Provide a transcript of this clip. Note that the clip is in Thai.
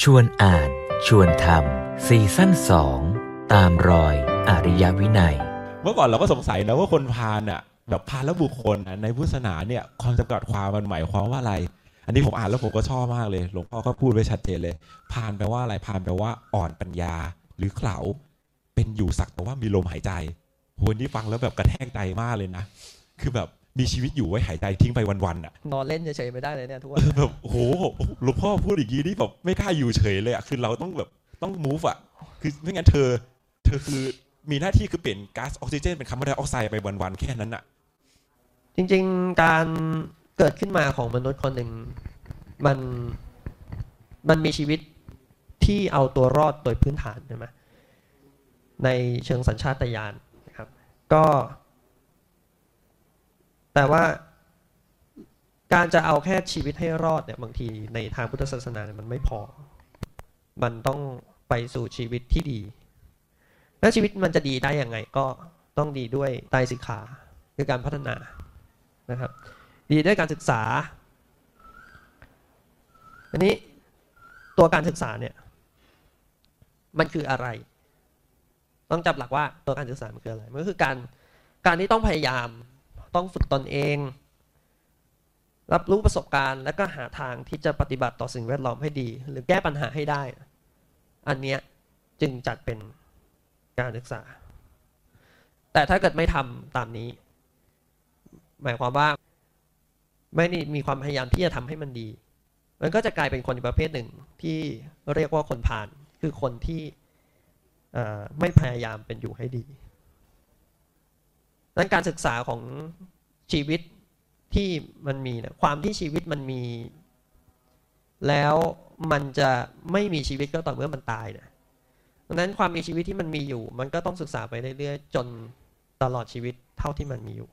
ชวนอ่านชวนทำซีซั่นสองตามรอยอริยวินัย เมื่อก่อนเราก็สงสัยนะว่าคนพาลน่ะแบบพาลและบุคคลนะในพุทธศาสนาเนี่ยความจำกัดความมันหมายความว่าอะไร อันนี้ผมอ่านแล้วผมก็ชอบมากเลย หลวงพ่อก็พูดไว้ชัดเจนเลยพาลแปลว่าอะไรพาลแปลว่าอ่อนปัญญา หรือเขลาเป็นอยู่สักแต่ว่ามีลมหายใจโหนี่ฟังแล้วแบบกระแทกใจมากเลยนะ คือแบบ มีชีวิตอยู่ไว้หายใจทิ้งไปวันๆอะนอนเล่นเฉยๆไม่ได้เลยเนี่ยทุกวันเออแบบโอ้โหหลวงพ่อพูดอย่างนี้นี่แบบไม่กล้าอยู่เฉยเลยอะคือเราต้องแบบต้อง move อะคือไม่งั้นเธอ เธอคือมีหน้าที่คือเปลี่ยนก๊าซออกซิเจนเป็นคาร์บอนไดออกไซด์ไปวันๆแค่นั้นอะ จริงๆการเกิดขึ้นมาของมนุษย์คนหนึ่งมันมันมีชีวิตที่เอาตัวรอดโดยพื้นฐานใช่ไหมในเชิงสัญชาตญาณนะครับ ก็ แต่ว่าการจะเอาแค่ชีวิตให้รอดเนี่ยบางทีในทางพุทธศาสนาเนี่ยมันไม่พอ มันต้องไปสู่ชีวิตที่ดี และชีวิตมันจะดีได้ยังไงก็ต้องดีด้วยไตรสิกขาคือการพัฒนานะครับ ดีด้วยการศึกษา อันนี้ตัวการศึกษาเนี่ยมันคืออะไร ต้องจับหลักว่าตัวการศึกษามันคืออะไร มันก็คือการการที่ต้องพยายาม ต้องฝึกตนเอง รับรู้ประสบการณ์แล้วก็หาทางที่จะปฏิบัติต่อสิ่งแวดล้อมให้ดี หรือแก้ปัญหาให้ได้ อันเนี้ยจึงจัดเป็นการศึกษา แต่ถ้าเกิดไม่ทำตามนี้ หมายความว่าไม่ได้มีความพยายามที่จะทำให้มันดี มันก็จะกลายเป็นคนประเภทหนึ่งที่เรียกว่าคนผ่าน คือคนที่ไม่พยายามเป็นอยู่ให้ดี นั้นการศึกษาของชีวิตที่มันมีนะความที่ชีวิตมันมี แล้วมันจะไม่มีชีวิตก็ต่อเมื่อมันตายนะดังนั้นความมีชีวิตที่มันมีอยู่ มันก็ต้องศึกษาไปเรื่อยๆจนตลอดชีวิตเท่าที่มันมีอยู่